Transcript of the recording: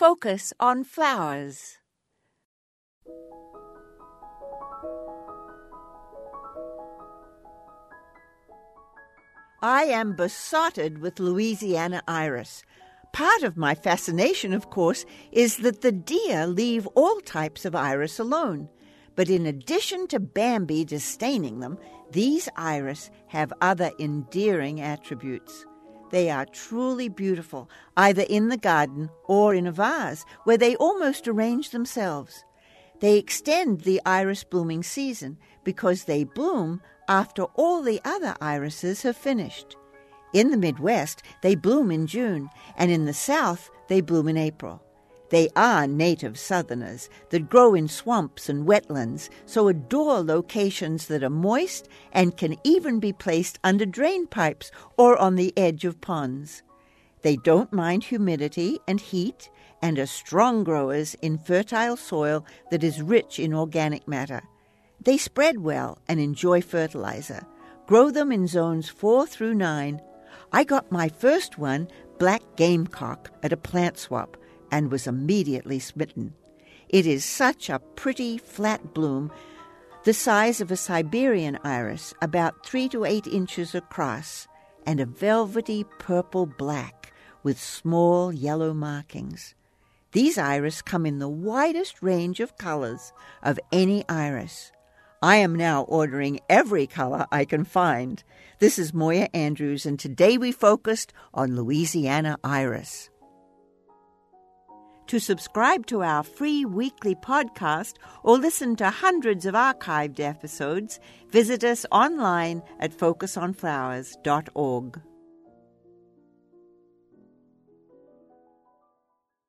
Focus on flowers. I am besotted with Louisiana iris. Part of my fascination, of course, is that the deer leave all types of iris alone. But in addition to Bambi disdaining them, these iris have other endearing attributes. They are truly beautiful, either in the garden or in a vase, where they almost arrange themselves. They extend the iris blooming season because they bloom after all the other irises have finished. In the Midwest, they bloom in June, and in the South, they bloom in April. They are native southerners that grow in swamps and wetlands, so adore locations that are moist and can even be placed under drain pipes or on the edge of ponds. They don't mind humidity and heat and are strong growers in fertile soil that is rich in organic matter. They spread well and enjoy fertilizer. Grow them in zones 4 through 9. I got my first one, black gamecock, at a plant swap and was immediately smitten. It is such a pretty flat bloom, the size of a Siberian iris, about three to eight inches across, and a velvety purple black with small yellow markings. These iris come in the widest range of colors of any iris. I am now ordering every color I can find. This is Moya Andrews, and today we focused on Louisiana iris. To subscribe to our free weekly podcast or listen to hundreds of archived episodes, visit us online at focusonflowers.org.